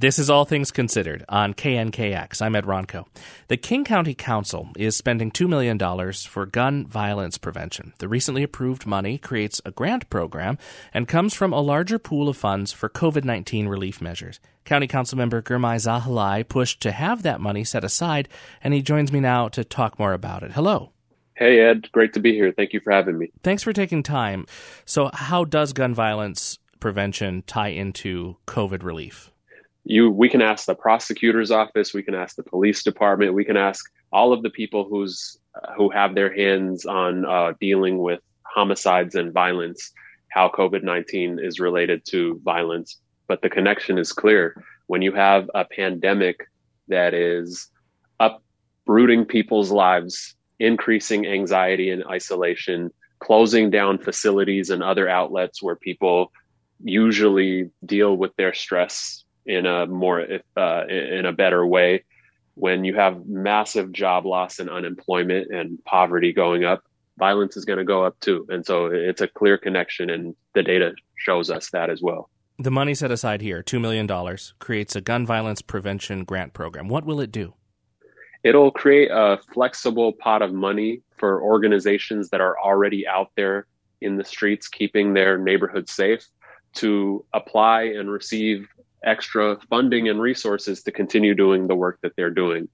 This is All Things Considered on KNKX. I'm Ed Ronco. The King County Council is spending $2 million for gun violence prevention. The recently approved money creates a grant program and comes from a larger pool of funds for COVID 19 relief measures. County Council member Girmay Zahilay pushed to have that money set aside, and he joins me now to talk more about it. Hello. Hey, Ed. Great to be here. Thank you for having me. Thanks for taking time. So, how does gun violence prevention tie into COVID relief? You we can ask the prosecutor's office we can ask the police department we can ask all of the people who's uh, who have their hands on uh, dealing with homicides and violence how covid-19 is related to violence. But the connection is clear. When you have a pandemic that is uprooting people's lives increasing anxiety and isolation closing down facilities and other outlets where people usually deal with their stress in a more uh, in a better way. When you have massive job loss and unemployment and poverty going up violence is going to go up too. And so it's a clear connection and the data shows us that as well. The money set aside here $2 million creates a gun violence prevention grant program. What will it do? It'll create a flexible pot of money for organizations that are already out there in the streets keeping their neighborhoods safe to apply and receive extra funding and resources to continue doing the work that they're doing.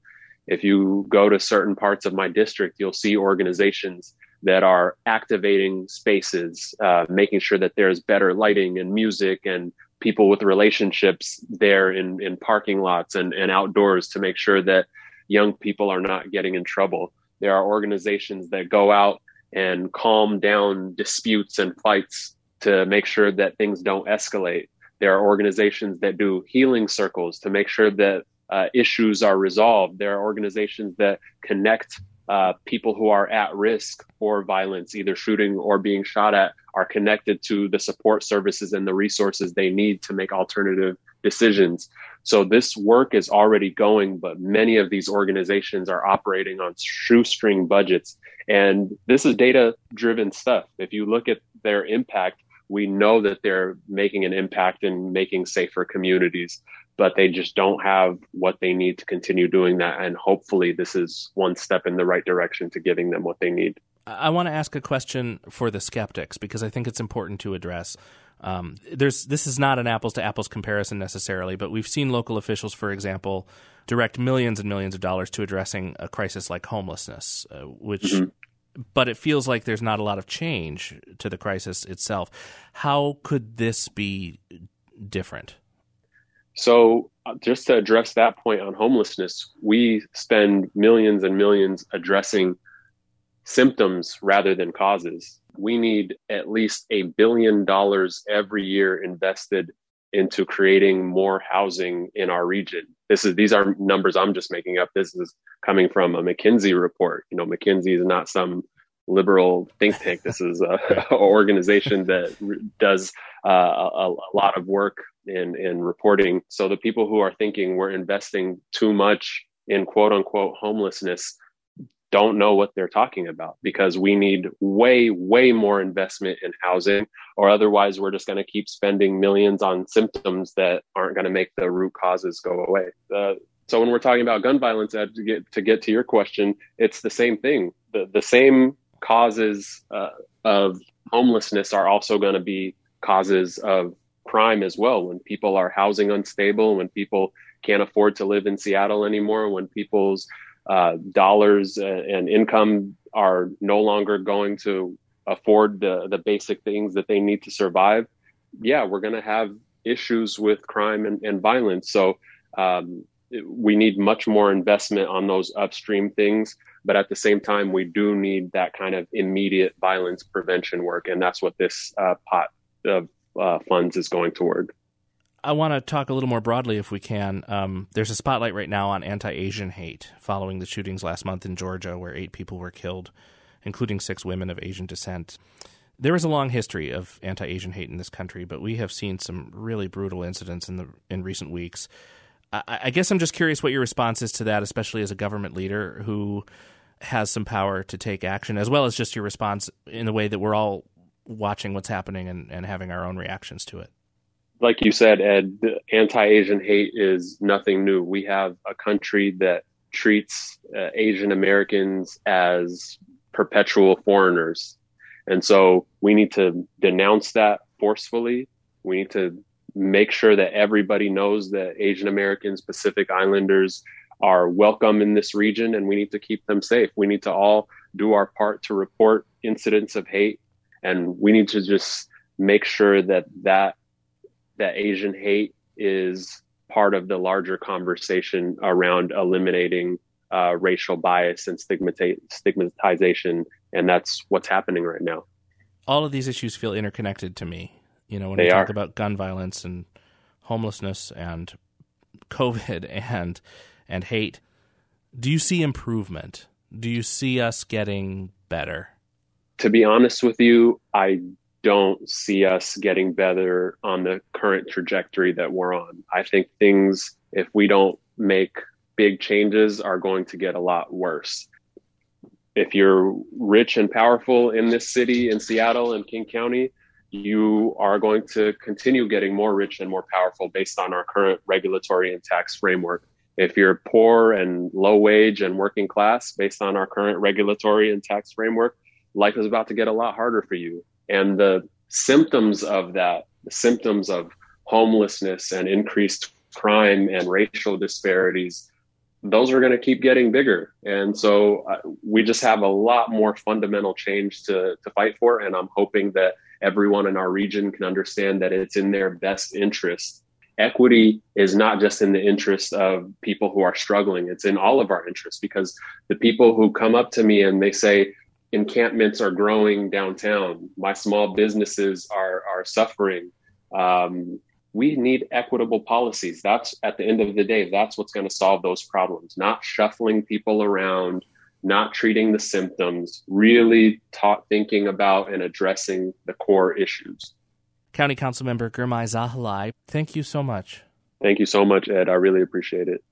If you go to certain parts of my district, you'll see organizations that are activating spaces, uh, making sure that there's better lighting and music and people with relationships there in, in parking lots and, and outdoors to make sure that young people are not getting in trouble. There are organizations that go out and calm down disputes and fights to make sure that things don't escalate. There are organizations that do healing circles to make sure that uh, issues are resolved. There are organizations that connect uh, people who are at risk for violence, either shooting or being shot at, are connected to the support services and the resources they need to make alternative decisions. So this work is already going, but many of these organizations are operating on shoestring budgets. And this is data driven stuff. If you look at their impact, we know that they're making an impact in making safer communities but they just don't have what they need to continue doing that. And hopefully this is one step in the right direction to giving them what they need. I want to ask a question for the skeptics because i think it's important to address. Um, there's this is not an apples to apples comparison necessarily, but we've seen local officials, for example, direct millions and millions of dollars to addressing a crisis like homelessness, uh, which mm-hmm but it feels like there's not a lot of change to the crisis itself. How could this be different? So, uh, just to address that point on homelessness, we spend millions and millions addressing symptoms rather than causes. We need at least a billion dollars every year invested into creating more housing in our region. This is these are numbers I'm just making up. This is coming from a McKinsey report. You know, McKinsey is not some liberal think tank. This is a, a organization that does uh, a, a, lot of work in in reporting. So the people who are thinking we're investing too much in quote unquote homelessness don't know what they're talking about because we need way, way more investment in housing, or otherwise we're just going to keep spending millions on symptoms that aren't going to make the root causes go away. Uh, so when we're talking about gun violence, to get to get to your question, it's the same thing. The the same causes uh, of homelessness are also going to be causes of crime as well. When people are housing unstable, when people can't afford to live in Seattle anymore, when people's uh, dollars and income are no longer going to afford the, the basic things that they need to survive, yeah, we're going to have issues with crime and, and violence. So um, we need much more investment on those upstream things. But at the same time, we do need that kind of immediate violence prevention work. And that's what this uh, pot of uh, funds is going toward. I want to talk a little more broadly, if we can. Um, there's a spotlight right now on anti Asian hate following the shootings last month in Georgia, where eight people were killed, including six women of Asian descent. There is a long history of anti Asian hate in this country, but we have seen some really brutal incidents in the in recent weeks. I, I guess I'm just curious what your response is to that, especially as a government leader who has some power to take action, as well as just your response in the way that we're all watching what's happening and, and having our own reactions to it. Like you said, Ed, anti-Asian hate is nothing new. We have a country that treats uh, Asian Americans as perpetual foreigners. And so we need to denounce that forcefully. We need to make sure that everybody knows that Asian Americans, Pacific Islanders are welcome in this region and we need to keep them safe. We need to all do our part to report incidents of hate and we need to just make sure that that that Asian hate is part of the larger conversation around eliminating uh, racial bias and stigmata- stigmatization, and that's what's happening right now. All of these issues feel interconnected to me. You know, when they we talk are. about gun violence and homelessness and COVID and and hate, do you see improvement? Do you see us getting better? To be honest with you, I don't see us getting better on the current trajectory that we're on. I think things, if we don't make big changes, are going to get a lot worse. If you're rich and powerful in this city, in Seattle and King County, you are going to continue getting more rich and more powerful based on our current regulatory and tax framework. If you're poor and low wage and working class, based on our current regulatory and tax framework, life is about to get a lot harder for you and the symptoms of that, the symptoms of homelessness and increased crime and racial disparities, those are going to keep getting bigger. And so uh, we just have a lot more fundamental change to, to fight for. And I'm hoping that everyone in our region can understand that it's in their best interest. Equity is not just in the interest of people who are struggling, it's in all of our interests because the people who come up to me and they say, encampments are growing downtown. My small businesses are are suffering. Um, we need equitable policies. That's at the end of the day, that's what's going to solve those problems. Not shuffling people around, not treating the symptoms, really taught thinking about and addressing the core issues. County Council Member Girmay Zahilay, thank you so much. Thank you so much, Ed. I really appreciate it.